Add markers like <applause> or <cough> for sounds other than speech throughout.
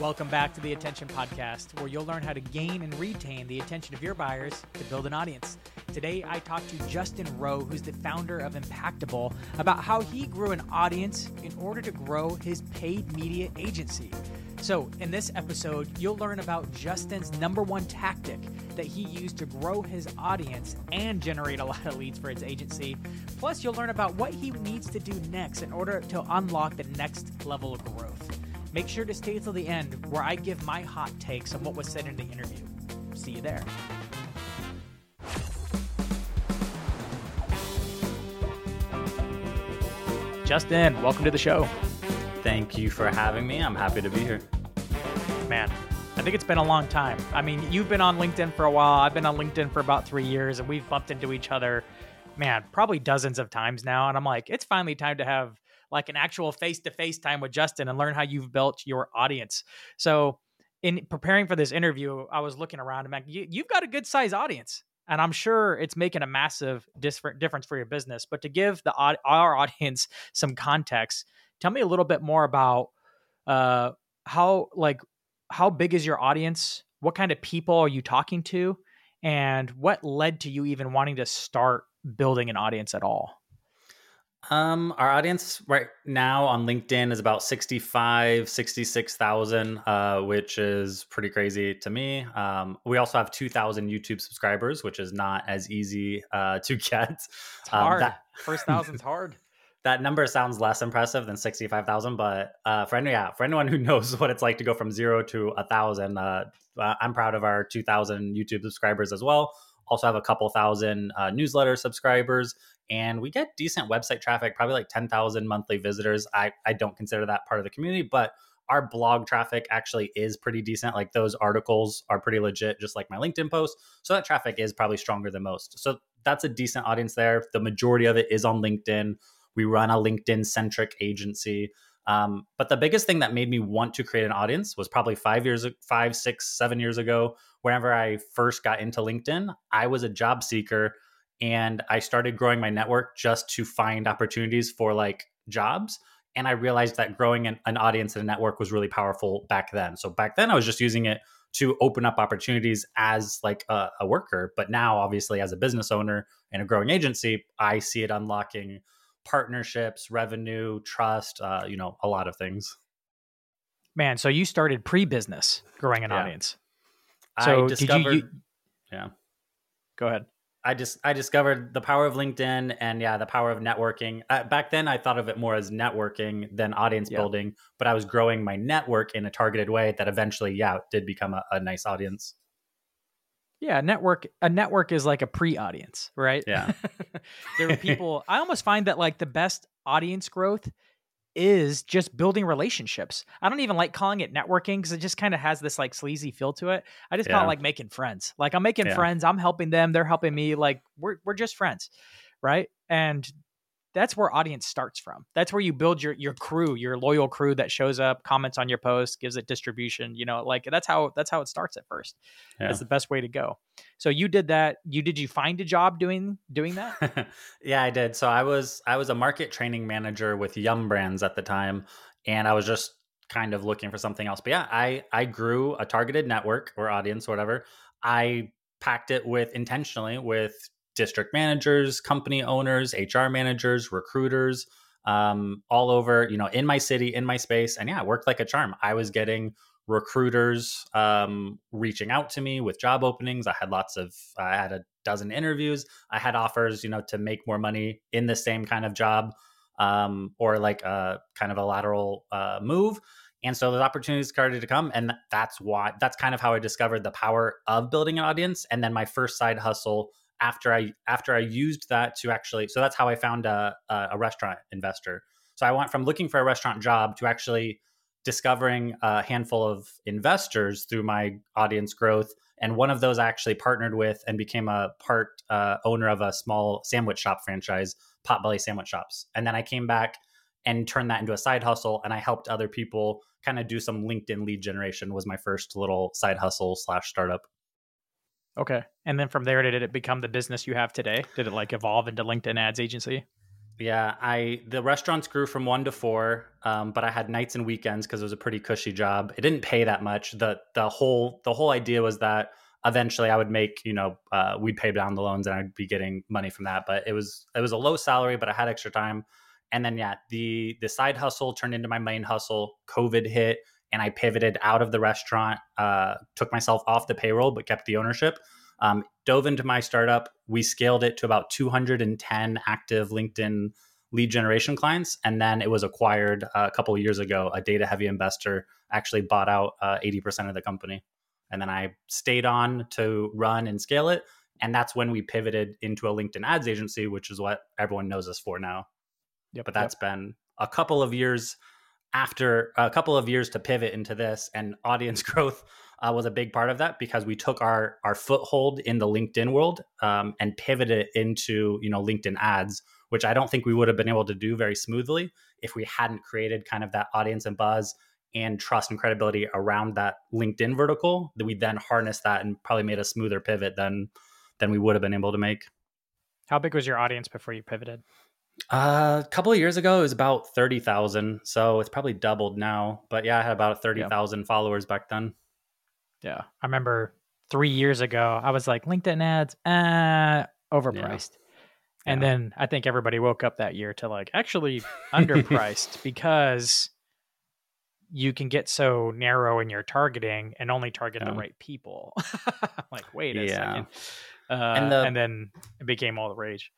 Welcome back to the Attention Podcast, where you'll learn how to gain and retain the attention of your buyers to build an audience. Today, I talked to Justin Rowe, who's the founder of Impactable, about how he grew an audience in order to grow his paid media agency. So, in this episode, you'll learn about Justin's number one tactic that he used to grow his audience and generate a <laughs> lot of leads for his agency. Plus, you'll learn about what he needs to do next in order to unlock the next level of growth. Make sure to stay till the end where I give my hot takes on what was said in the interview. See you there. Justin, welcome to the show. Thank you for having me. I'm happy to be here. Man, I think it's been a long time. I mean, you've been on LinkedIn for a while. I've been on LinkedIn for about three years, and we've bumped into each other, man, probably dozens of times now. And I'm like, it's finally time to have like an actual face to face time with Justin and learn how you've built your audience. So, in preparing for this interview, I was looking around and like, you, you've got a good size audience, and I'm sure it's making a massive difference for your business. But to give the our <laughs> audience some context, tell me a little bit more about uh, how like how big is your audience? What kind of people are you talking to? And what led to you even wanting to start building an audience at all? Um, our audience right now on LinkedIn is about 65, 66,000, uh, which is pretty crazy to me. Um, we also have 2,000 YouTube subscribers, which is not as easy uh, to <laughs> get. It's hard. Um, that, First <laughs> thousand's hard. That number sounds less impressive than 65,000, but uh, for, any, yeah, for anyone who <laughs> knows what it's like to go from zero to a thousand, uh, I'm proud of our 2,000 YouTube subscribers as well also have a couple thousand uh, newsletter subscribers and we get decent website traffic probably like 10,000 monthly visitors. I, I don't consider that part of the community but our blog traffic actually is pretty decent. Like those articles are pretty legit just like my linkedin post so that traffic is probably stronger than most. So that's a decent audience there. The majority of it is on linkedin. We run a linkedin centric agency. Um, but the biggest thing that made me want to create an audience was probably five years, five, six, seven years ago. Whenever I first got into LinkedIn, I was a job seeker and I started growing my network just to find opportunities for like jobs. And I realized that growing an, an audience and a network was really powerful back then. So back then, I was just using it to open up opportunities as like a, a worker. But now, obviously, as a business owner and a growing agency, I see it unlocking partnerships, revenue, trust, uh, you know, a lot of things. Man, so you started pre-business growing an yeah. audience. So I discovered, you, you, yeah. Go ahead. I just I discovered the power of LinkedIn and yeah, the power of networking. Uh, back then, I thought of it more as networking than audience yeah. building, but I was growing my network in a targeted way that eventually, yeah, did become a, a nice audience. Yeah, network a network is like a pre-audience, right? Yeah. <laughs> there are people I almost find that like the best audience growth is just building relationships. I don't even like calling it networking because it just kind of has this like sleazy feel to it. I just yeah. call it like making friends. Like I'm making yeah. friends, I'm helping them, they're helping me. Like we're we're just friends. Right. And that's where audience starts from. That's where you build your your crew, your loyal crew that shows up, comments on your post, gives it distribution. You know, like that's how that's how it starts at first. Yeah. That's the best way to go. So you did that. You did you find a job doing doing that? <laughs> yeah, I did. So I was I was a market training manager with Yum Brands at the time, and I was just kind of looking for something else. But yeah, I I grew a targeted network or audience, or whatever. I packed it with intentionally with district managers, company owners, HR managers, recruiters, um, all over, you know, in my city, in my space. And yeah, it worked like a charm. I was getting recruiters um, reaching out to me with job openings. I had lots of, I had a dozen interviews. I had offers, you know, to make more money in the same kind of job um, or like a kind of a lateral uh, move. And so those opportunities started to come. And that's why, that's kind of how I discovered the power of building an audience. And then my first side hustle after I after I used that to actually so that's how I found a, a restaurant investor. So I went from looking for a restaurant job to actually discovering a handful of investors through my audience growth. And one of those I actually partnered with and became a part uh, owner of a small sandwich shop franchise, Potbelly Sandwich Shops. And then I came back and turned that into a side hustle. And I helped other people kind of do some LinkedIn lead generation. Was my first little side hustle slash startup. Okay. And then from there, did it become the business you have today? Did it like evolve into LinkedIn ads agency? Yeah, I the restaurants grew from one to four, um, but I had nights and weekends because it was a pretty cushy job. It didn't pay that much. the the whole The whole idea was that eventually I would make you know uh, we'd pay down the loans and I'd be getting money from that. But it was it was a low salary, but I had extra time. And then yeah, the the side hustle turned into my main hustle. COVID hit, and I pivoted out of the restaurant, uh, took myself off the payroll, but kept the ownership. Um, dove into my startup. We scaled it to about 210 active LinkedIn lead generation clients, and then it was acquired uh, a couple of years ago. A data heavy investor actually bought out uh, 80% of the company, and then I stayed on to run and scale it. And that's when we pivoted into a LinkedIn ads agency, which is what everyone knows us for now. Yep, but that's yep. been a couple of years after a couple of years to pivot into this and audience <laughs> growth uh, was a big part of that because we took our our foothold in the linkedin world um, and pivoted into you know linkedin ads which i don't think we would have been able to do very smoothly if we hadn't created kind of that audience and buzz and trust and credibility around that linkedin vertical that we then harnessed that and probably made a smoother pivot than than we would have been able to make. How big was your audience before you pivoted uh, a couple of years ago, it was about 30,000. So it's probably doubled now. But yeah, I had about 30,000 yeah. followers back then. Yeah. I remember three years ago, I was like, LinkedIn ads, uh, overpriced. Yeah. And yeah. then I think everybody woke up that year to like actually underpriced <laughs> because you can get so narrow in your targeting and only target the right people. <laughs> like, wait a second. Uh, and, the, and then it became all the rage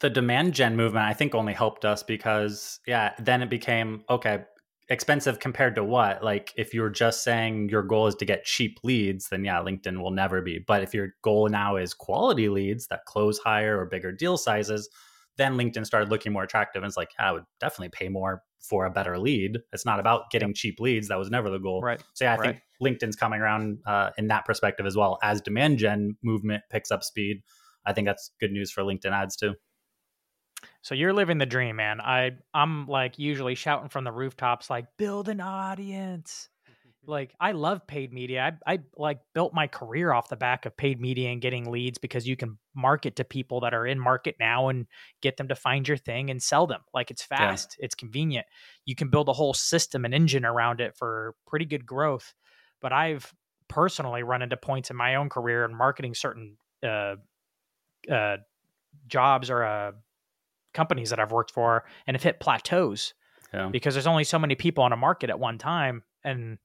the demand gen movement i think only helped us because yeah then it became okay expensive compared to what? Like if you're just saying your goal is to get cheap leads then yeah linkedin will never be. But if your goal now is quality leads that close higher or bigger deal sizes then linkedin started looking more attractive and it's like yeah, i would definitely pay more for a better lead. It's not about getting cheap leads. That was never the goal. Right. So yeah i right. think linkedin's coming around uh, in that perspective as well. As demand gen movement picks up speed i think that's good news for linkedin ads too so you're living the dream, man. I I'm like usually shouting from the rooftops like build an audience. <laughs> like I love paid media. I I like built my career off the back of paid media and getting leads because you can market to people that are in market now and get them to find your thing and sell them. Like it's fast, yeah. it's convenient. You can build a whole system and engine around it for pretty good growth. But I've personally run into points in my own career in marketing certain uh, uh, jobs or uh, companies that I've worked for and have hit plateaus yeah. because there's only so many people on a market at one time. And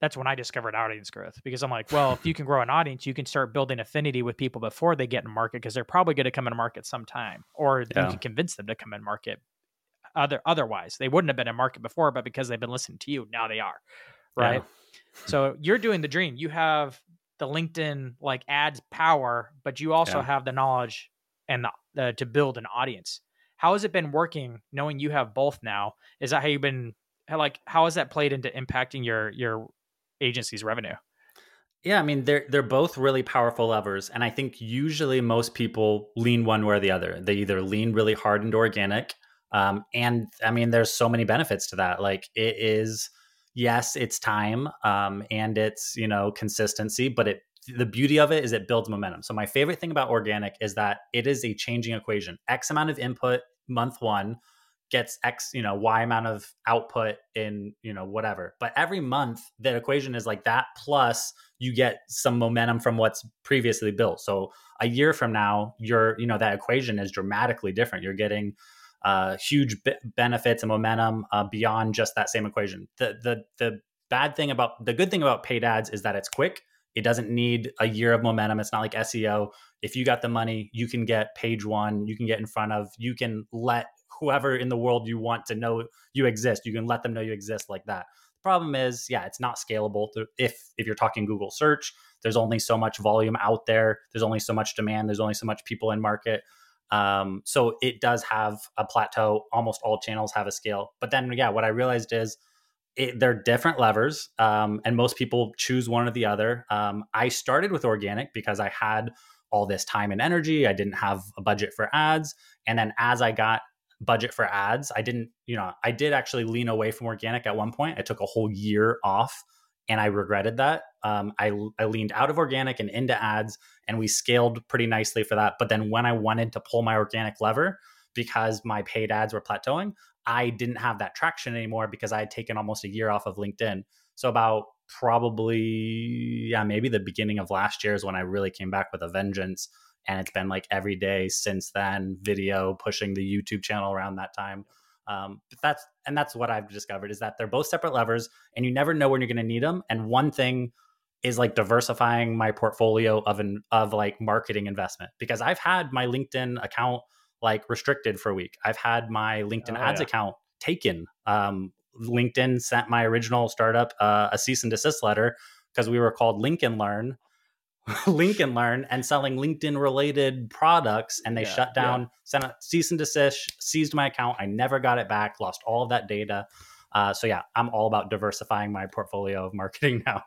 that's when I discovered audience growth because I'm like, well, if you can grow an <laughs> audience, you can start building affinity with people before they get in market because they're probably going to come in market sometime, or yeah. you can convince them to come in market. Other otherwise, they wouldn't have been in market before, but because they've been listening to you, now they are, right? Yeah. so you're doing the dream. You have the LinkedIn like ads power, but you also yeah. have the knowledge and the uh, to build an audience. How has it been working knowing you have both now? Is that how you've been like how has that played into impacting your your agency's revenue? Yeah, I mean they're they're both really powerful levers, and I think usually most people lean one way or the other. They either lean really hard into organic, um, and I mean there's so many benefits to that. Like it is, yes, it's time, um, and it's you know consistency, but it the beauty of it is it builds momentum. So my favorite thing about organic is that it is a changing equation. X amount of input month one gets X, you know, Y amount of output in, you know, whatever. But every month that equation is like that plus you get some momentum from what's previously built. So a year from now, your, you know, that equation is dramatically different. You're getting uh, huge b- benefits and momentum uh, beyond just that same equation. The the the bad thing about the good thing about paid ads is that it's quick it doesn't need a year of momentum. It's not like SEO. If you got the money, you can get page one, you can get in front of, you can let whoever in the world you want to know you exist, you can let them know you exist like that. The problem is, yeah, it's not scalable. If if you're talking Google search, there's only so much volume out there. There's only so much demand. There's only so much people in market. Um, so it does have a plateau. Almost all channels have a scale. But then, yeah, what I realized is it, they're different levers, um, and most people choose one or the other. Um, I started with organic because I had all this time and energy. I didn't have a budget for ads, and then as I got budget for ads, I didn't, you know, I did actually lean away from organic at one point. I took a whole year off, and I regretted that. Um, I I leaned out of organic and into ads, and we scaled pretty nicely for that. But then when I wanted to pull my organic lever, because my paid ads were plateauing, I didn't have that traction anymore because I had taken almost a year off of LinkedIn. So about probably yeah, maybe the beginning of last year is when I really came back with a vengeance. And it's been like every day since then video pushing the youtube channel around that time. Um, but that's and that's what i've discovered is that they're both separate levers and you never know when you're going to need them and one thing is like diversifying my portfolio of an of like marketing investment because i've had my linkedin account like restricted for a week i've had my linkedin oh, ads yeah. account taken um, linkedin sent my original startup uh, a cease and desist letter because we were called lincoln learn <laughs> Lincoln Learn and selling LinkedIn related products, and they yeah, shut down, yeah. sent a cease and desist, seized my account. I never got it back, lost all of that data. Uh, so yeah, I'm all about diversifying my portfolio of marketing <laughs> now.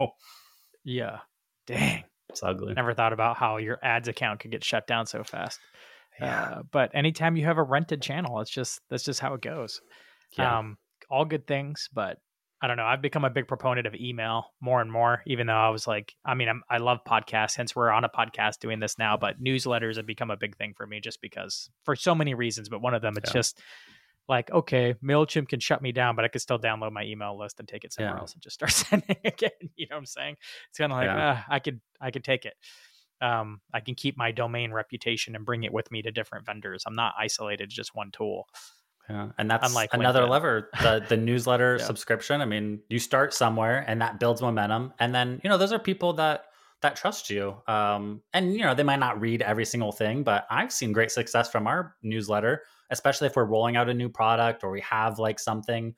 Yeah, dang, it's ugly. Never thought about how your ads account could get shut down so fast. Yeah. Uh, but anytime you have a rented channel, it's just that's just how it goes. Yeah. Um, all good things, but I don't know. I've become a big proponent of email more and more, even though I was like, I mean, I'm, i love podcasts, hence we're on a podcast doing this now, but newsletters have become a big thing for me just because for so many reasons. But one of them, it's yeah. just like, okay, MailChimp can shut me down, but I could still download my email list and take it somewhere yeah. else and just start <laughs> sending again. You know what I'm saying? It's kind of like, yeah. uh, I could, I could take it. Um, I can keep my domain reputation and bring it with me to different vendors. I'm not isolated to just one tool. Yeah, and that's Unlike another LinkedIn. lever. The the <laughs> newsletter yeah. subscription. I mean, you start somewhere, and that builds momentum, and then you know those are people that that trust you. Um, and you know they might not read every single thing, but I've seen great success from our newsletter, especially if we're rolling out a new product or we have like something.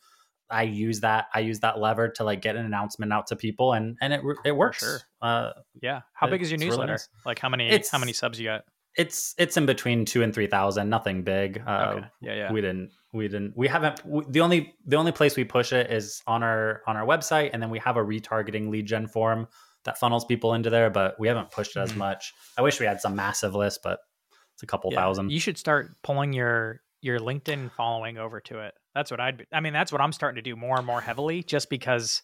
I use that I use that lever to like get an announcement out to people, and and it it works. Sure. Uh, yeah. How big is your newsletter? Really nice. Like how many it's, how many subs you got? it's it's in between two and three thousand. Nothing big. Uh, okay. Yeah, yeah. We didn't. We didn't. We haven't. We, the only the only place we push it is on our on our website, and then we have a retargeting lead gen form that funnels people into there. But we haven't pushed it as mm-hmm. much. I wish we had some massive list, but it's a couple yeah. thousand. You should start pulling your your LinkedIn following over to it. That's what I'd. Be, I mean, that's what I'm starting to do more and more heavily, just because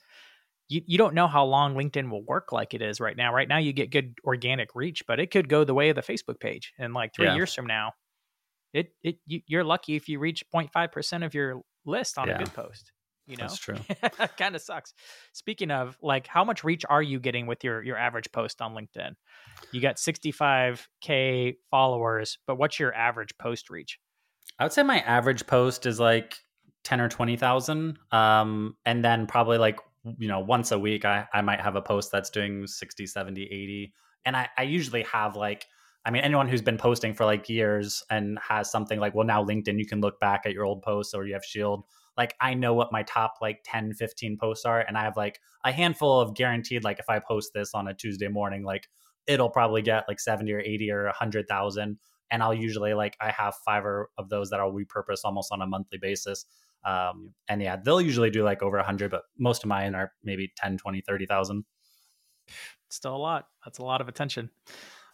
you, you don't know how long LinkedIn will work like it is right now. Right now, you get good organic reach, but it could go the way of the Facebook page. And like three yeah. years from now, it it you, are lucky if you reach 0.5 percent of your list on yeah. a good post. You know, that's true. <laughs> kind of sucks. Speaking of, like, how much reach are you getting with your your average post on LinkedIn? You got 65k followers, but what's your average post reach? I would say my average post is like 10 or 20,000. Um, and then probably like you know once a week i i might have a post that's doing 60 70 80 and i i usually have like i mean anyone who's been posting for like years and has something like well now linkedin you can look back at your old posts or you have shield like i know what my top like 10 15 posts are and i have like a handful of guaranteed like if i post this on a tuesday morning like it'll probably get like 70 or 80 or 100000 and i'll usually like i have five or of those that i'll repurpose almost on a monthly basis um, and yeah, they'll usually do like over 100, but most of mine are maybe 10, 20, 30,000. Still a lot. That's a lot of attention.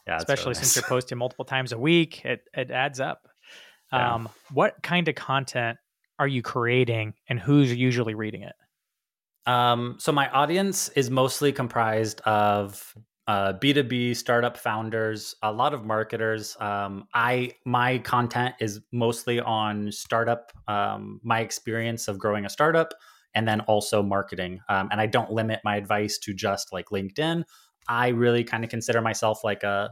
Yeah, especially really since nice. you're <laughs> posting multiple times a week, it it adds up. Yeah. Um, what kind of content are you creating, and who's usually reading it? Um, so my audience is mostly comprised of uh, B2B startup founders, a lot of marketers. Um, I my content is mostly on startup, um, my experience of growing a startup, and then also marketing. Um, and I don't limit my advice to just like LinkedIn. I really kind of consider myself like a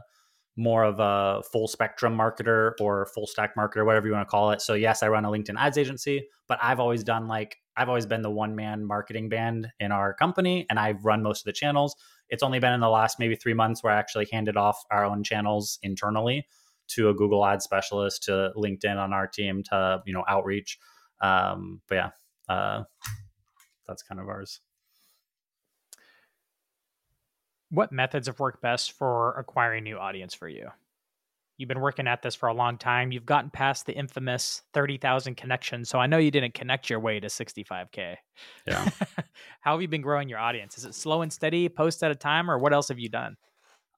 more of a full spectrum marketer or full stack marketer, whatever you want to call it. So yes, I run a LinkedIn ads agency, but I've always done like I've always been the one man marketing band in our company, and I've run most of the channels. It's only been in the last maybe three months where I actually handed off our own channels internally to a Google Ad specialist, to LinkedIn on our team, to you know outreach. Um, but yeah, uh, that's kind of ours. What methods have worked best for acquiring new audience for you? You've been working at this for a long time. You've gotten past the infamous 30,000 connections. So I know you didn't connect your way to 65K. Yeah. <laughs> How have you been growing your audience? Is it slow and steady, post at a time, or what else have you done?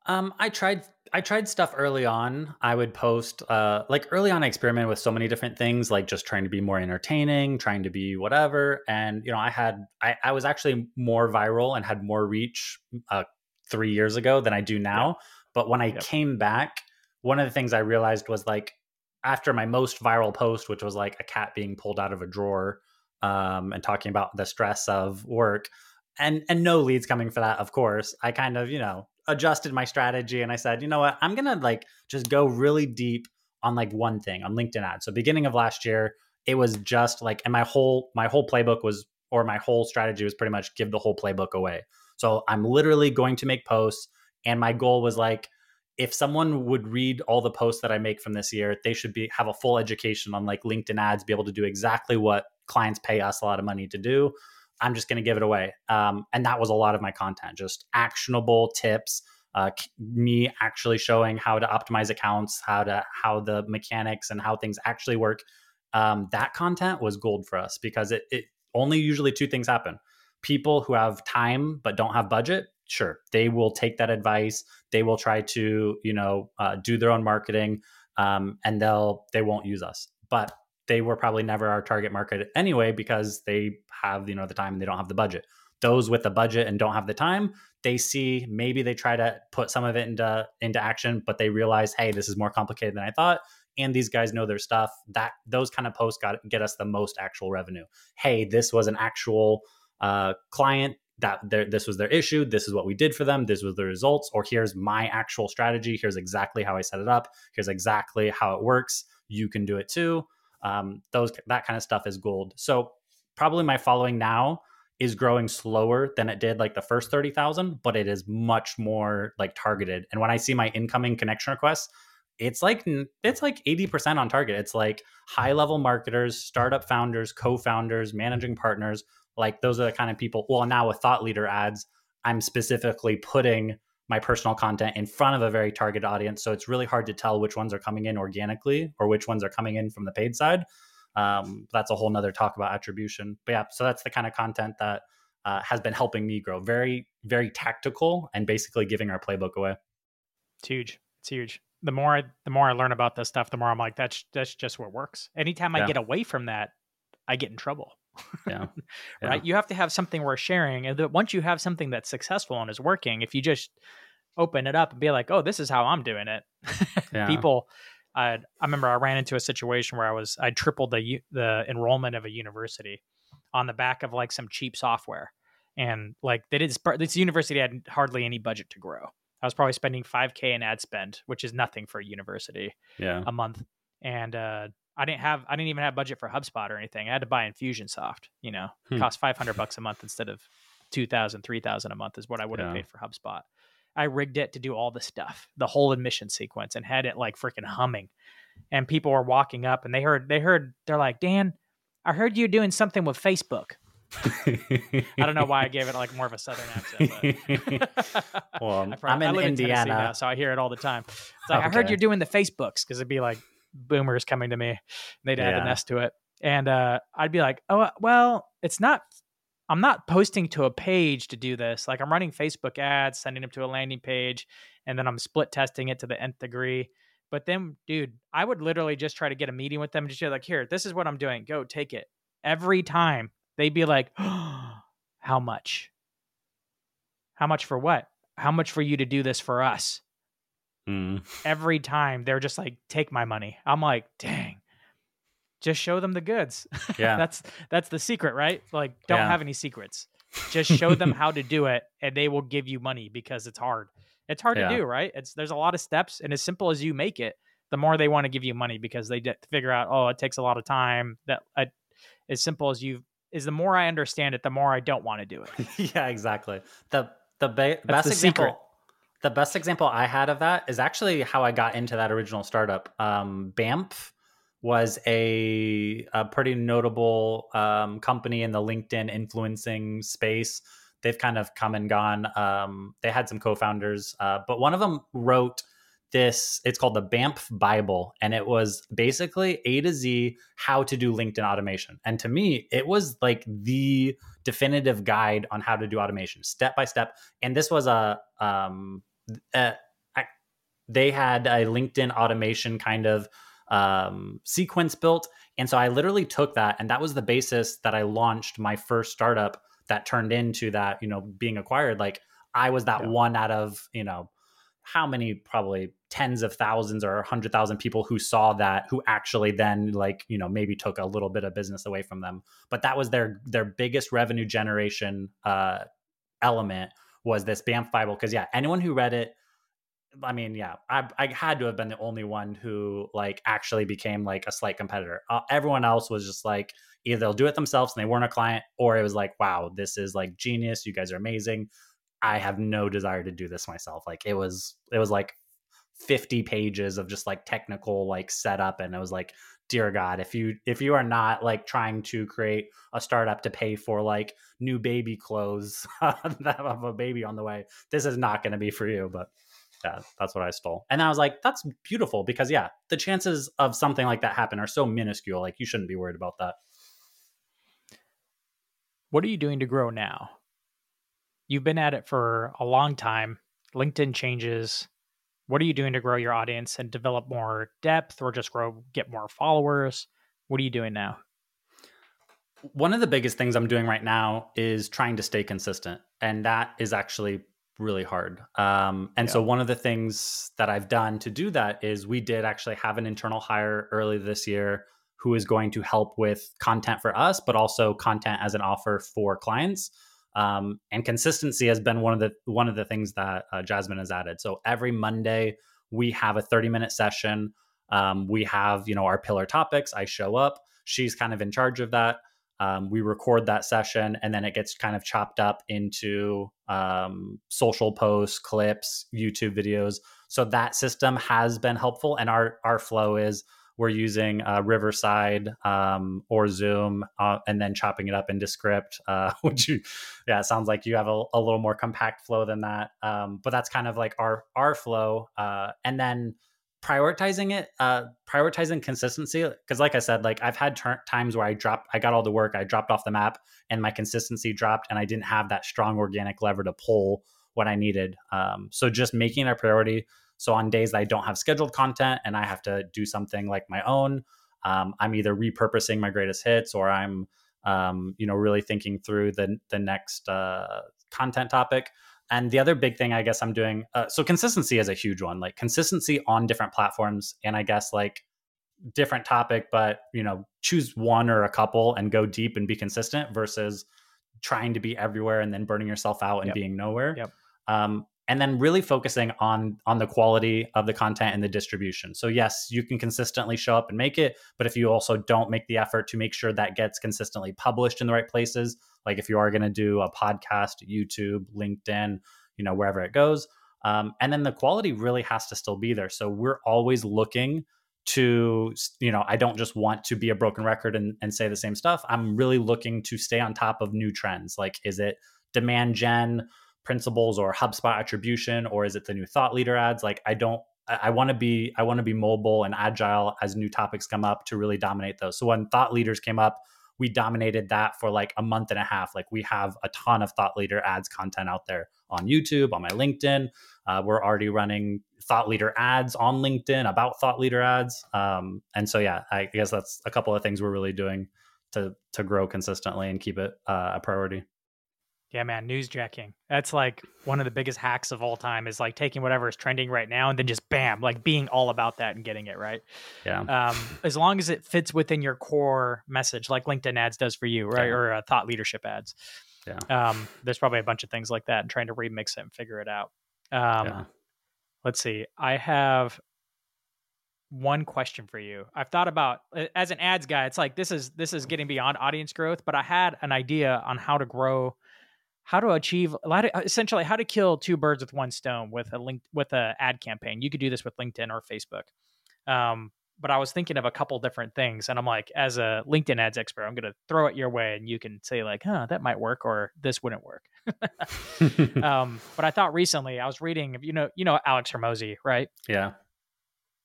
Um, I tried I tried stuff early on. I would post uh like early on I experimented with so many different things, like just trying to be more entertaining, trying to be whatever. And you know, I had I, I was actually more viral and had more reach uh three years ago than I do now. But when I yep. came back one of the things I realized was like after my most viral post, which was like a cat being pulled out of a drawer um, and talking about the stress of work, and and no leads coming for that, of course. I kind of you know adjusted my strategy and I said, you know what, I'm gonna like just go really deep on like one thing on LinkedIn ads. So beginning of last year, it was just like, and my whole my whole playbook was or my whole strategy was pretty much give the whole playbook away. So I'm literally going to make posts, and my goal was like if someone would read all the posts that I make from this year, they should be have a full education on like LinkedIn ads, be able to do exactly what clients pay us a lot of money to do. I'm just going to give it away, um, and that was a lot of my content, just actionable tips. Uh, me actually showing how to optimize accounts, how to how the mechanics and how things actually work. Um, that content was gold for us because it, it only usually two things happen. People who have time but don't have budget sure they will take that advice they will try to you know uh, do their own marketing um, and they'll they won't use us. But they were probably never our target market anyway because they have you know the time and they don't have the budget. Those with the budget and don't have the time they see maybe they try to put some of it into into action but they realize hey this is more complicated than i thought and these guys know their stuff. That those kind of posts got get us the most actual revenue. Hey this was an actual uh, client that this was their issue. This is what we did for them. This was the results. Or here's my actual strategy. Here's exactly how I set it up. Here's exactly how it works. You can do it too. Um, those that kind of stuff is gold. So probably my following now is growing slower than it did like the first 30,000, but it is much more like targeted. And when I see my incoming connection requests, it's like it's like 80% on target. It's like high level marketers, startup founders, co-founders, managing partners like those are the kind of people. Well, now with thought leader ads, I'm specifically putting my personal content in front of a very targeted audience. So it's really hard to tell which ones are coming in organically or which ones are coming in from the paid side. Um, that's a whole nother talk about attribution. But yeah, so that's the kind of content that uh, has been helping me grow. Very, very tactical and basically giving our playbook away. It's huge. It's huge. The more I, the more I learn about this stuff, the more I'm like, that's that's just what works. Anytime I yeah. get away from that, I get in trouble. Yeah. <laughs> yeah. right. You have to have something worth sharing. And that once you have something that's successful and is working, if you just open it up and be like, oh, this is how I'm doing it, <laughs> yeah. people. I I remember I ran into a situation where I was I tripled the the enrollment of a university on the back of like some cheap software, and like they did this university had hardly any budget to grow. I was probably spending 5k in ad spend, which is nothing for a university yeah. a month. And uh, I didn't have I didn't even have budget for HubSpot or anything. I had to buy Infusionsoft, you know. Hmm. Cost 500 bucks a month instead of 2000, 3000 a month is what I would have yeah. paid for HubSpot. I rigged it to do all the stuff, the whole admission sequence and had it like freaking humming. And people were walking up and they heard they heard they're like, "Dan, I heard you doing something with Facebook." I don't know why I gave it like more of a southern accent. <laughs> well, <laughs> I'm in Indiana, in now, so I hear it all the time. It's like okay. I heard you're doing the Facebooks because it'd be like boomers coming to me. They'd add yeah. an S to it. And uh, I'd be like, oh, well, it's not, I'm not posting to a page to do this. Like I'm running Facebook ads, sending them to a landing page, and then I'm split testing it to the nth degree. But then, dude, I would literally just try to get a meeting with them and just be like, here, this is what I'm doing. Go take it. Every time they'd be like, oh, <gasps> how much? How much for what? How much for you to do this for us? Mm. Every time they're just like, take my money. I'm like, dang. Just show them the goods. <laughs> Yeah. that's that's the secret, right? Like, don't yeah. have any secrets. Just show them how to do it and they will give you money because it's hard. It's hard yeah. to do, right? It's there's a lot of steps and as simple as you make it, the more they want to give you money because they figure out, oh, it takes a lot of time. That uh, as simple as you is the more I understand it, the more I don't want to do it. <laughs> yeah, exactly. The the ba- best the example secret the best example I had of that is actually how I got into that original startup. Um, was a, a pretty notable um, company in the LinkedIn influencing space. They've kind of come and gone. Um, they had some co-founders, uh, but one of them wrote this. It's called the BAMF Bible, and it was basically A to Z how to do LinkedIn automation. And to me, it was like the definitive guide on how to do automation, step by step. And this was a um, uh, I, they had a LinkedIn automation kind of um, sequence built. And so I literally took that, and that was the basis that I launched my first startup that turned into that, you know, being acquired. Like I was that yeah. one out of, you know, how many probably tens of thousands or 100,000 people who saw that who actually then like you know maybe took a little bit of business away from them but that was their their biggest revenue generation uh element was this BAMF Bible because yeah anyone who read it I mean, yeah, I, I had to have been the only one who like actually became like a slight competitor. Uh, everyone else was just like either they'll do it themselves and they weren't a client, or it was like, wow, this is like genius. You guys are amazing. I have no desire to do this myself. Like it was, it was like 50 pages of just like technical like setup. And it was like, dear God, if you, if you are not like trying to create a startup to pay for like new baby clothes <laughs> of a baby on the way, this is not going to be for you. But yeah, that's what I stole. And I was like, that's beautiful because yeah, the chances of something like that happen are so minuscule. Like you shouldn't be worried about that. What are you doing to grow now? You've been at it for a long time. LinkedIn changes. What are you doing to grow your audience and develop more depth or just grow, get more followers? What are you doing now? One of the biggest things I'm doing right now is trying to stay consistent. And that is actually really hard. Um, and yeah. so one of the things that I've done to do that is we did actually have an internal hire early this year who is going to help with content for us, but also content as an offer for clients. Um, and consistency has been one of the one of the things that uh, Jasmine has added. So every Monday we have a 30 minute session. Um, we have you know our pillar topics. I show up. She's kind of in charge of that. Um, we record that session and then it gets kind of chopped up into um, social posts, clips, YouTube videos. So that system has been helpful. And our our flow is we're using uh, Riverside um, or Zoom, uh, and then chopping it up into script. Uh, <laughs> which you, yeah, it sounds like you have a, a little more compact flow than that. Um, but that's kind of like our our flow. Uh, and then prioritizing it, uh, prioritizing consistency. Because like I said, like I've had ter- times where I dropped, I got all the work, I dropped off the map, and my consistency dropped, and I didn't have that strong organic lever to pull what I needed. Um, so just making it a priority so on days that I don't have scheduled content and I have to do something like my own, um, I'm either repurposing my greatest hits or I'm, um, you know, really thinking through the the next uh, content topic. And the other big thing I guess I'm doing, uh, so consistency is a huge one. Like consistency on different platforms, and I guess like different topic, but you know, choose one or a couple and go deep and be consistent versus trying to be everywhere and then burning yourself out and yep. being nowhere. Yep. Um, and then really focusing on on the quality of the content and the distribution. So yes you can consistently show up and make it but if you also don't make the effort to make sure that gets consistently published in the right places like if you are going to do a podcast youtube linkedin you know wherever it goes um, and then the quality really has to still be there. So we're always looking to you know i don't just want to be a broken record and, and say the same stuff. I'm really looking to stay on top of new trends. Like is it demand gen principles or HubSpot attribution, or is it the new thought leader ads? Like I don't I, want to be I want to be mobile and agile as new topics come up to really dominate those. So when thought leaders came up, we dominated that for like a month and a half. Like we have a ton of thought leader ads content out there on YouTube, on my LinkedIn. Uh, we're already running thought leader ads on LinkedIn about thought leader ads. Um, and so yeah, I guess that's a couple of things we're really doing to to grow consistently and keep it uh, a priority. Yeah, man, newsjacking. That's like one of the biggest hacks of all time is like taking whatever is trending right now and then just bam, like being all about that and getting it right. Yeah. Um, as long as it fits within your core message, like LinkedIn ads does for you, right? Yeah. Or uh, thought leadership ads. Yeah. Um, there's probably a bunch of things like that and trying to remix it and figure it out. Um, yeah. let's see. I have one question for you. I've thought about as an ads guy, it's like this is this is getting beyond audience growth, but I had an idea on how to grow how to achieve a lot essentially how to kill two birds with one stone with a link with a ad campaign. You could do this with LinkedIn or Facebook. Um, but I was thinking of a couple different things, and I'm like, as a LinkedIn ads expert, I'm going to throw it your way, and you can say like, "Huh, that might work," or "This wouldn't work." <laughs> <laughs> um, but I thought recently I was reading, you know, you know Alex Hormozi, right? Yeah.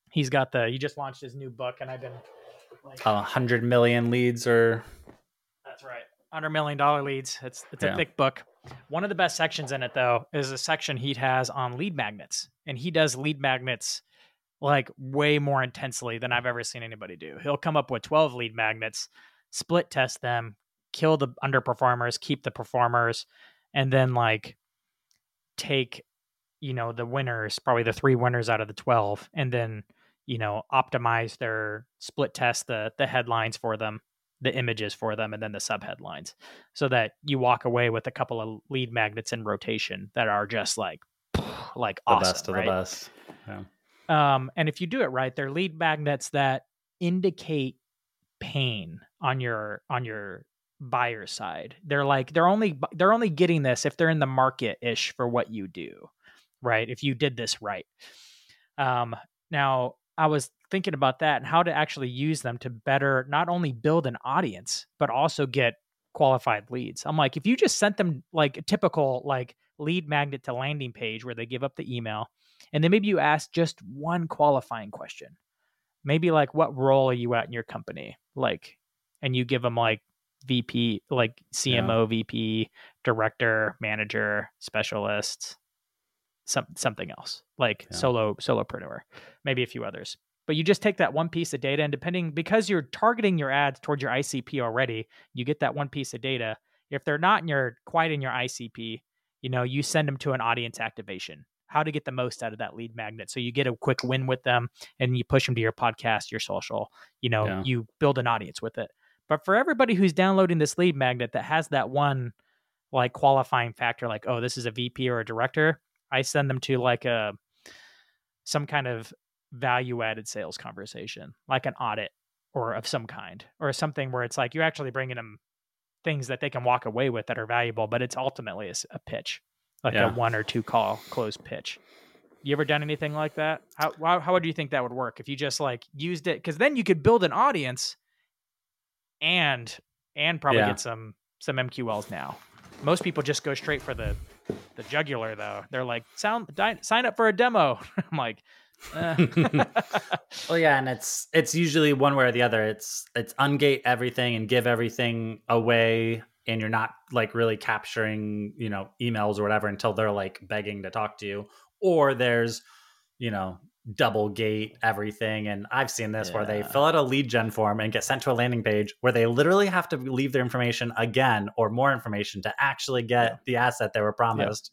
He's got the. He just launched his new book, and I've been like, a hundred million leads, or that's right, hundred million dollar leads. It's it's yeah. a thick book. One of the best sections in it, though, is a section he has on lead magnets. And he does lead magnets like way more intensely than I've ever seen anybody do. He'll come up with 12 lead magnets, split test them, kill the underperformers, keep the performers, and then like take you know the winners, probably the three winners out of the twelve, and then you know optimize their split test the the headlines for them the images for them and then the sub headlines so that you walk away with a couple of lead magnets in rotation that are just like <sighs> like the awesome, best of right? the best. Yeah. Um, and if you do it right, they're lead magnets that indicate pain on your on your buyer side. They're like they're only they're only getting this if they're in the market ish for what you do, right? If you did this right. Um, now I was thinking about that and how to actually use them to better not only build an audience but also get qualified leads. I'm like, if you just sent them like a typical like lead magnet to landing page where they give up the email, and then maybe you ask just one qualifying question, maybe like, what role are you at in your company? Like, and you give them like VP, like CMO, VP, director, manager, specialist, some something else like Yeah. solo solopreneur, maybe a few others. But you just take that one piece of data, and depending because you're targeting your ads towards your ICP already, you get that one piece of data. If they're not in your quite in your ICP, you know, you send them to an audience activation. How to get the most out of that lead magnet. So you get a quick win with them and you push them to your podcast, your social, you know, Yeah. you build an audience with it. But for everybody who's downloading this lead magnet that has that one like qualifying factor, like, oh, this is a VP or a director, I send them to like a some kind of value added sales conversation, like an audit or of some kind, or something where it's like you're actually bringing them things that they can walk away with that are valuable, but it's ultimately a pitch, like Yeah. a one or two call close pitch. You ever done anything like that? How, how how would you think that would work if you just like used it? Because then you could build an audience, and and probably Yeah. get some some MQLs now. Most people just go straight for the the jugular though. They're like, sound di- sign up for a demo. <laughs> I'm like, eh. <laughs> Well, yeah, and it's it's usually one way or the other. It's it's ungate everything and give everything away, and you're not like really capturing you know emails or whatever until they're like begging to talk to you. Or there's you know double gate everything, and I've seen this where they fill out a lead gen form and get sent to a landing page where they literally have to leave their information again or more information to actually get Yeah. the asset they were promised.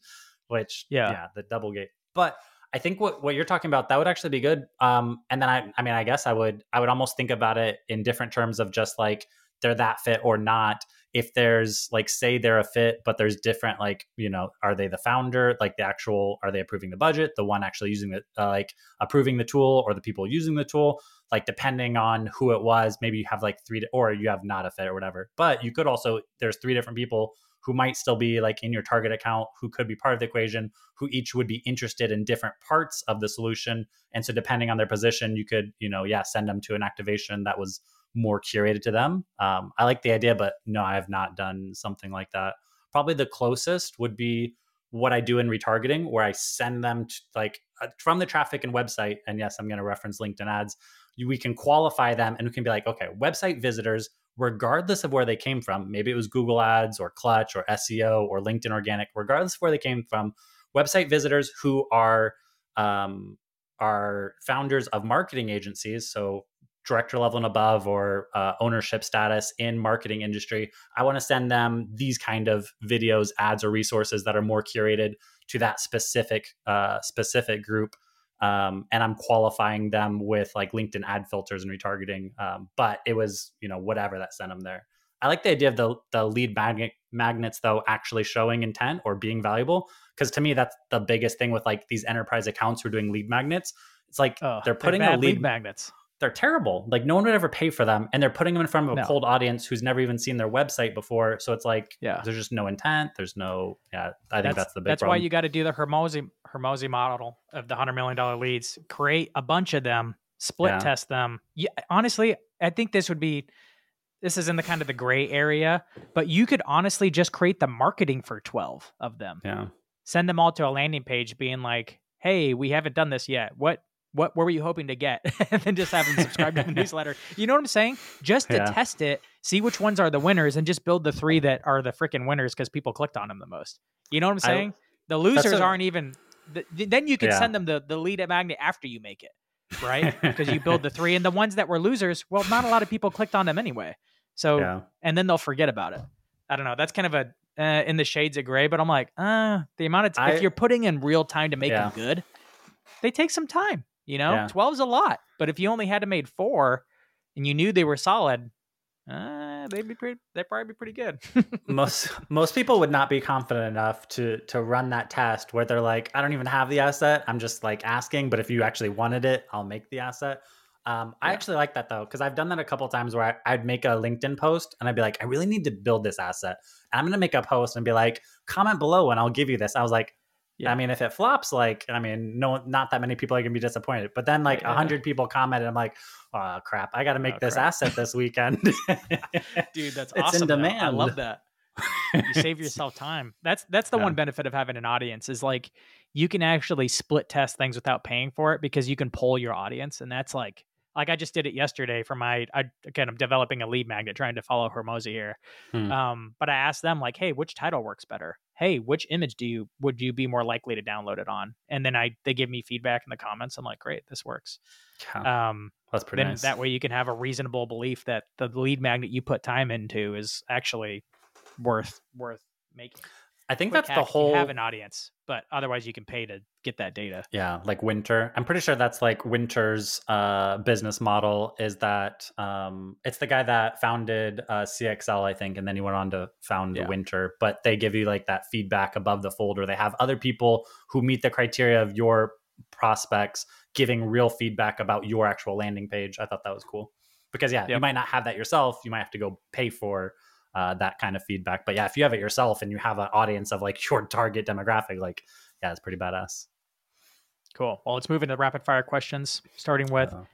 Which Yeah. yeah, the double gate, but. I think what, what you're talking about that would actually be good. Um, and then I, I mean, I guess I would, I would almost think about it in different terms of just like they're that fit or not. If there's like, say they're a fit, but there's different, like, you know, are they the founder? Like the actual, are they approving the budget? The one actually using the, uh, like approving the tool or the people using the tool? Like depending on who it was, maybe you have like three, or you have not a fit or whatever. But you could also, there's three different people who might still be like in your target account, who could be part of the equation, who each would be interested in different parts of the solution. And so, depending on their position, you could, you know, yeah, send them to an activation that was more curated to them. Um, I like the idea, but no, I have not done something like that. Probably the closest would be what I do in retargeting, where I send them to, like uh, from the traffic and website. And yes, I'm going to reference LinkedIn ads. We can qualify them and we can be like, okay, website visitors regardless of where they came from. Maybe it was Google Ads or Clutch or SEO or LinkedIn Organic, regardless of where they came from. Website visitors who are um, are founders of marketing agencies, so director level and above or uh, ownership status in marketing industry. I want to send them these kind of videos, ads, or resources that are more curated to that specific uh, specific group um, and I'm qualifying them with like LinkedIn ad filters and retargeting. Um, but it was you know whatever that sent them there. I like the idea of the the lead magnet magnets though actually showing intent or being valuable because to me that's the biggest thing with like these enterprise accounts who are doing lead magnets. It's like oh, they're putting a bad lead, magnets. They're terrible. Like no one would ever pay for them, and they're putting them in front of a No. cold audience who's never even seen their website before. So it's like Yeah. there's just no intent. There's no yeah. I think that's, the big that's problem. why you got to do the Hormozi Hormozi model of the hundred million dollar leads. Create a bunch of them, split Yeah. test them. Yeah, honestly, I think this would be. This is in the kind of the gray area, but you could honestly just create the marketing for twelve of them. yeah. Send them all to a landing page, being like, "Hey, we haven't done this yet. What what were you hoping to get?" <laughs> and then just have them subscribe to the <laughs> newsletter. You know what I'm saying? Just to Yeah. test it, see which ones are the winners, and just build the three that are the freaking winners because people clicked on them the most. You know what I'm I- saying? the losers a- aren't even. th- then you can Yeah. send them the the lead magnet after you make it, right? <laughs> because you build the three, and the ones that were losers, well, not a lot of people clicked on them anyway. So yeah. and then they'll forget about it. I don't know. That's kind of a uh, in the shades of gray, but I'm like, uh, the amount of t- I- if you're putting in real time to make them good, they take some time. You know, Yeah. 12 is a lot, but if you only had to made four and you knew they were solid, uh, they'd be pretty. They'd probably be pretty good. <laughs> most most people would not be confident enough to to run that test where they're like i don't even have the asset i'm just like asking but if you actually wanted it i'll make the asset um, i actually like that though because i've done that a couple times where I, i'd make a linkedin post and i'd be like i really need to build this asset and i'm going to make a post and be like comment below and i'll give you this i was like Yeah. I mean, if it flops, like, I mean, no, not that many people are gonna be disappointed. But then, like, a Yeah. hundred people commented. I'm like, oh crap, I got to make Oh, this crap. asset this weekend. <laughs> Dude, that's <laughs> It's in awesome. though. I love that. You save <laughs> yourself time. That's that's the Yeah. one benefit of having an audience is like you can actually split test things without paying for it because you can poll your audience, and that's like like I just did it yesterday for my I again I'm developing a lead magnet trying to follow Hormozi here. Hmm. Um, but I asked them like, hey, which title works better? Hey, which image do you would you be more likely to download it on? And then I they give me feedback in the comments. I'm like, great, this works. Yeah, Um, that's pretty then nice. that way you can have a reasonable belief that the lead magnet you put time into is actually worth worth making. I think that's the whole. have an audience, but otherwise you can pay to get that data. Yeah, like Wynter. I'm pretty sure that's like Wynter's uh, business model is that um, it's the guy that founded uh, CXL, I think, and then he went on to found Yeah. Wynter. But they give you like that feedback above the folder. They have other people who meet the criteria of your prospects giving real feedback about your actual landing page. I thought that was cool because yeah, you might not have that yourself. You might have to go pay for. Uh, that kind of feedback, but yeah, if you have it yourself and you have an audience of like <laughs> your target demographic, like yeah, it's pretty badass. Cool. Well, let's move into rapid fire questions, starting with Uh,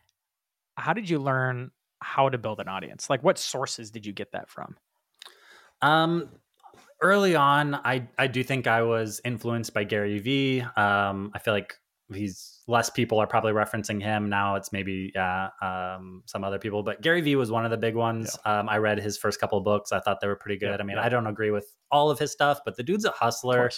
how did you learn how to build an audience? Like, what sources did you get that from? Um, early on, I I do think I was influenced by Gary Vee. Um, I feel like he's less people are probably referencing him now. It's maybe yeah, um, some other people, but Gary Vee was one of the big ones. Um, I read his first couple of books. I thought they were pretty good. Yep, I mean. I don't agree with all of his stuff, but the dude's a hustler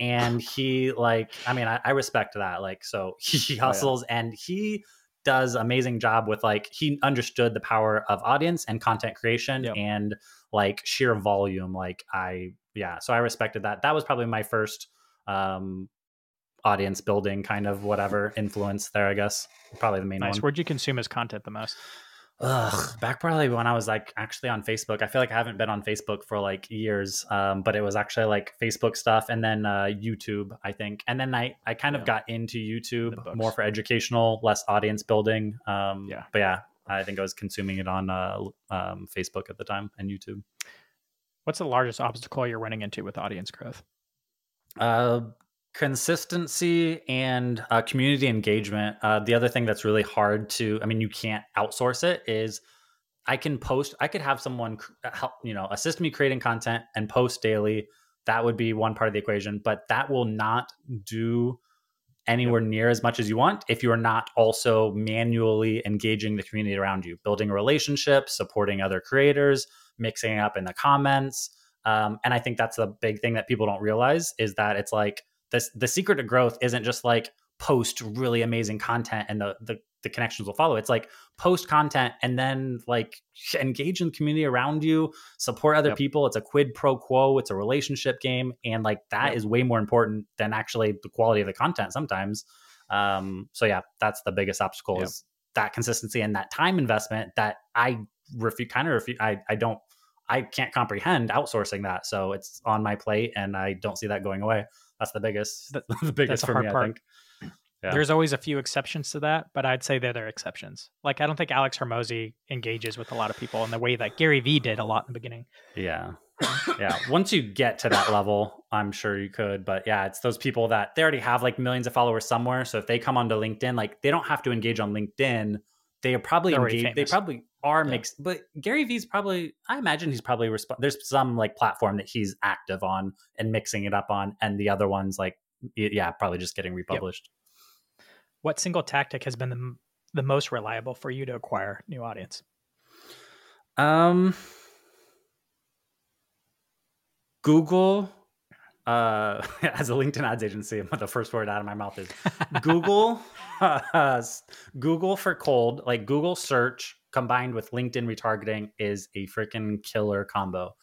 and he like i mean I, I respect that like so <laughs> he hustles and he does amazing job with like he understood the power of audience and content creation and like sheer volume like i yeah so i respected that that was probably my first um audience building kind of whatever influence there i guess probably the main Nice. one Where'd you consume his content the most? Ugh, back probably when I was like actually on Facebook. I feel like I haven't been on Facebook for like years, um, but it was actually like Facebook stuff and then uh, YouTube, I think. And then I, I kind of got into YouTube more for educational, less audience building. Um, Yeah. But yeah, I think I was consuming it on uh, um, Facebook at the time and YouTube. What's the largest obstacle you're running into with audience growth? Uh, consistency and uh, community engagement. Uh, the other thing that's really hard to, I mean, you can't outsource it is I can post, I could have someone uh, help, you know, assist me creating content and post daily. That would be one part of the equation, but that will not do anywhere near as much as you want if you're not also manually engaging the community around you, building relationships, supporting other creators, mixing it up in the comments. Um, and I think that's the big thing that people don't realize is that it's like this the secret to growth isn't just like post really amazing content and the the, the connections will follow. It's like post content and then like <laughs> engage in the community around you, support other Yep. people. It's a quid pro quo, it's a relationship game. And like that is Yep. way more important than actually the quality of the content sometimes. Um, so yeah, that's the biggest obstacle Yep. is that consistency and that time investment that I refuse kind of refuse I, I don't I can't comprehend outsourcing that. So it's on my plate and I don't see that going away. That's the biggest That- <laughs> the biggest for hard me, I part. think. Yeah. There's always a few exceptions to that, but I'd say they're exceptions. Like I don't think Alex Hormozi engages with a lot of people in the way that Gary Vee did a lot in the beginning. Yeah. yeah. Once you get to that level, I'm sure you could. But yeah, it's those people that they already have like millions of followers somewhere. So if they come onto LinkedIn, like they don't have to engage on LinkedIn. They are probably engaged. They probably are Yeah. mixed. But Gary Vee's probably, I imagine he's probably, resp- there's some like platform that he's active on and mixing it up on. And the other ones, like, yeah, probably just getting republished. What single tactic has been the, the most reliable for you to acquire new audience? Um, Google, uh, <laughs> as a LinkedIn ads agency, <laughs> the first word out of my mouth is <laughs> Google. uh, Google for cold, like Google search combined with LinkedIn retargeting is a freaking killer combo.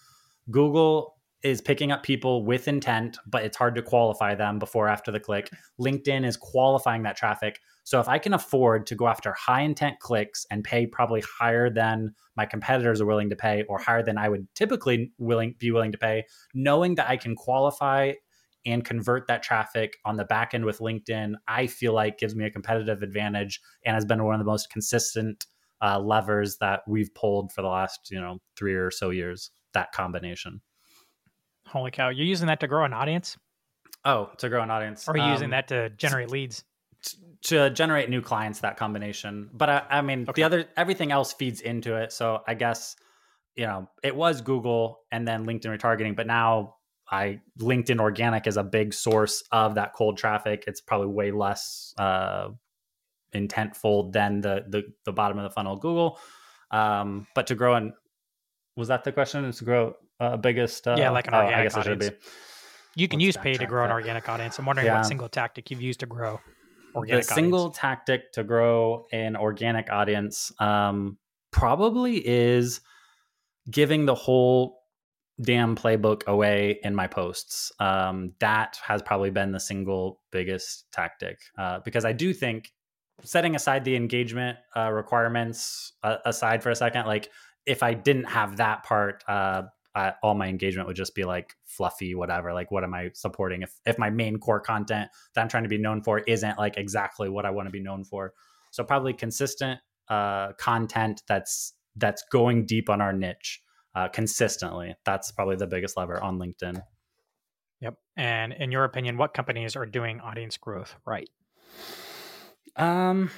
Google is picking up people with intent, but it's hard to qualify them before after the click. LinkedIn is qualifying that traffic. So if I can afford to go after high intent clicks and pay probably higher than my competitors are willing to pay or higher than I would typically willing be willing to pay, knowing that I can qualify and convert that traffic on the back end with LinkedIn, I feel like gives me a competitive advantage and has been one of the most consistent uh, levers that we've pulled for the last, you know, three or so years. That combination. Holy cow! You're using that to grow an audience? Oh, to grow an audience. Or are you um, using that to generate leads? to generate new clients that combination but i, I mean okay. the other everything else feeds into it so i guess you know it was google and then linkedin retargeting but now i linkedin organic is a big source of that cold traffic it's probably way less uh intentful than the the, the bottom of the funnel google um but to grow and was that the question is to grow a uh, biggest uh, yeah like an organic oh, i guess audience. it should be you can Let's use pay to grow that. an organic audience i'm wondering yeah. what single tactic you've used to grow organic the single tactic to grow an organic audience um, probably is giving the whole damn playbook away in my posts. Um, that has probably been the single biggest tactic uh, because I do think setting aside the engagement uh, requirements uh, aside for a second, like if I didn't have that part, uh, uh, all my engagement would just be like fluffy whatever. Like what am i supporting if if my main core content that i'm trying to be known for isn't like exactly what i want to be known for? So probably consistent uh, content that's that's going deep on our niche uh, consistently. That's probably the biggest lever on linkedin. Yep. And in your opinion what companies are doing audience growth right um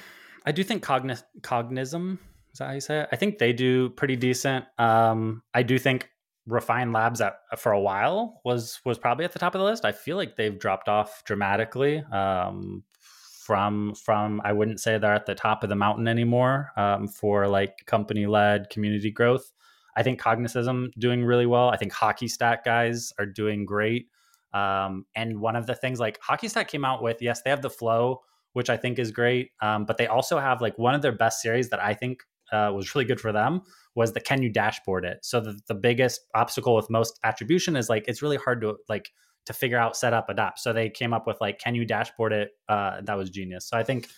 i do think Cogni- cognism is that how you say it? I think they do pretty decent. Um, I do think Refine Labs at, for a while was was probably at the top of the list. I feel like they've dropped off dramatically um, from from. I wouldn't say they're at the top of the mountain anymore um, for like company led community growth. I think Cognizism doing really well. I think Hockey Stack guys are doing great. Um, and one of the things like Hockey Stack came out with, yes, they have the flow, which I think is great. Um, but they also have like one of their best series that I think uh, was really good for them was the can you dashboard it? So the, the biggest obstacle with most attribution is like it's really hard to like to figure out, set up, adapt. So they came up with like can you dashboard it? Uh, that was genius. So I think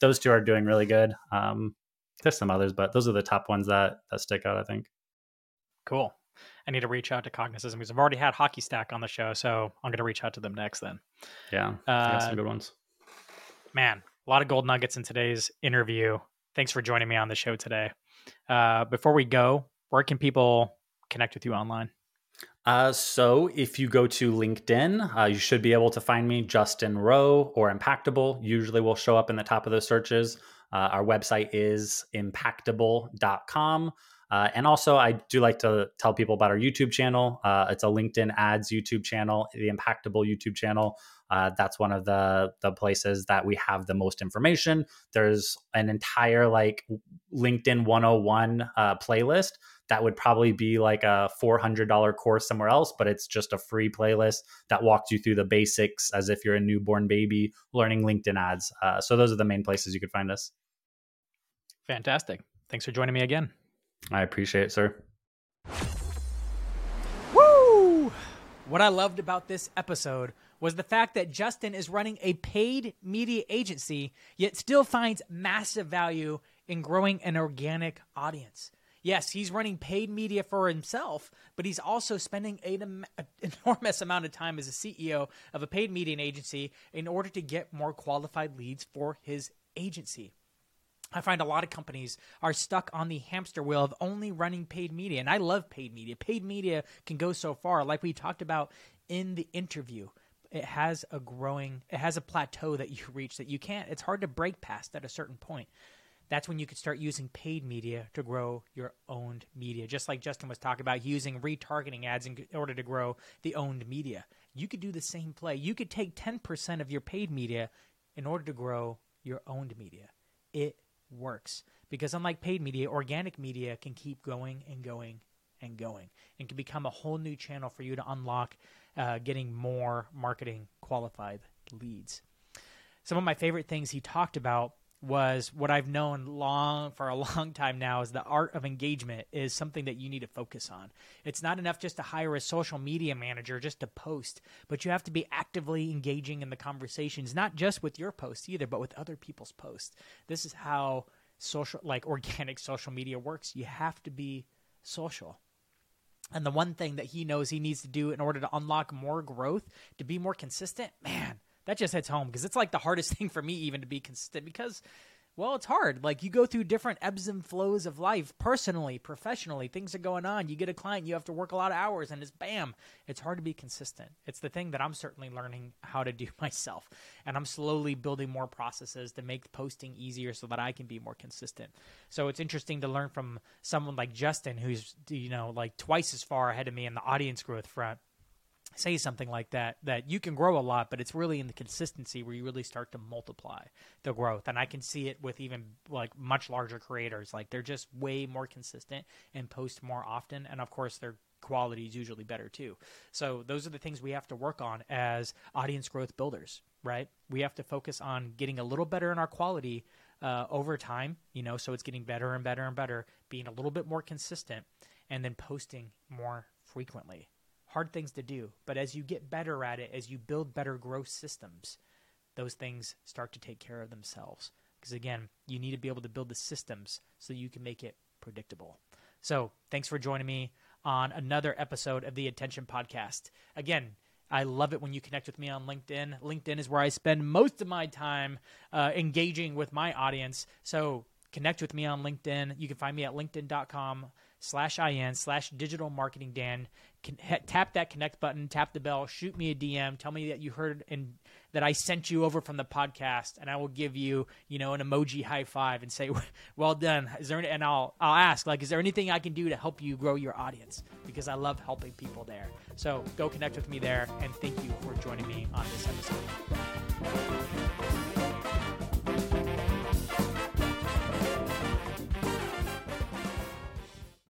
those two are doing really good. Um, there's some others, but those are the top ones that that stick out. I think. Cool. I need to reach out to Cognicism Man, a lot of gold nuggets in today's interview. Thanks for joining me on the show today. Uh, before we go, where can people connect with you online? Uh, so if you go to LinkedIn, uh, you should be able to find me, Justin Rowe or Impactable. Usually will show up in the top of those searches. Uh, our website is impactable.com. Uh, and also, I do like to tell people about our YouTube channel. Uh, it's a LinkedIn ads YouTube channel, the Impactable YouTube channel. Uh, that's one of the the places that we have the most information. There's an entire like LinkedIn 101 uh, playlist that would probably be like a $400 course somewhere else, but it's just a free playlist that walks you through the basics as if you're a newborn baby learning LinkedIn ads. Uh, so those are the main places you could find us. Fantastic. Thanks for joining me again. I appreciate it, sir. Woo! What I loved about this episode was the fact that Justin is running a paid media agency, yet still finds massive value in growing an organic audience. Yes, he's running paid media for himself, but he's also spending an enormous amount of time as a CEO of a paid media agency in order to get more qualified leads for his agency. I find a lot of companies are stuck on the hamster wheel of only running paid media. And I love paid media. Paid media can go so far, like we talked about in the interview. It has a growing, it has a plateau that you <laughs> reach that you can't, it's hard to break past at a certain point. That's when you could start using paid media to grow your owned media. Just like Justin was talking about using retargeting ads in order to grow the owned media. You could do the same play. You could take 10% of your paid media in order to grow your owned media. It works because unlike paid media, organic media can keep going and going and going and can become a whole new channel for you to unlock uh, getting more marketing qualified leads. Some of my favorite things he talked about was what I've known long for a <laughs> long time now is the art of engagement is something that you need to focus on. It's not enough just to hire a social media manager just to post, but you have to be actively engaging in the conversations, not just with your posts either, but with other people's posts. This is how social like <laughs> organic social media works. You have to be social. And the one thing that he knows he needs to do in order to unlock more growth, to be more consistent, man, that just hits home because it's like the hardest <laughs> thing for me even to be consistent because well, it's hard. Like you go through different ebbs and flows of life, personally, professionally. Things are going on. You get a client, you have to work a lot of hours, and it's bam. It's hard to be consistent. It's the thing that I'm certainly learning how to do <laughs> myself, and I'm slowly building more processes to make posting easier so that I can be more consistent. So it's interesting to learn from someone like Justin, who's you know like twice as far ahead of me in the audience growth front say something like that that you can grow a lot but it's really in the consistency where you really start to multiply the growth. And i can see it with even like much larger creators. Like they're just way more consistent and post more often. And of course their quality is usually better too. So those are the things we have to work on as audience growth builders right? We have to focus on getting a little better in our quality uh, over time you know so it's getting better and better and better being a little bit more consistent and then posting more frequently hard things to do. But as you get better at it, as you build better growth systems, those things start to take care of themselves. Because again, you need to be able to build the systems so you can make it predictable. So, thanks for joining me on another episode of the Attention Podcast. Again, I love it when you connect with me on LinkedIn. LinkedIn is where I spend most of my time uh, engaging with my audience. So, connect with me on LinkedIn. You can find me at linkedin.com slash in slash digital marketing Dan. Can, ha, tap that connect button, tap the bell, shoot me a DM, tell me that you heard and that I sent you over from the podcast, and I will give you, you know, an emoji high five and say, <laughs> "Well done." Is there any, and I'll I'll ask like, is there anything I can do to help you grow your audience? Because I love helping people there. So go connect with me there, and thank you for joining me on this episode.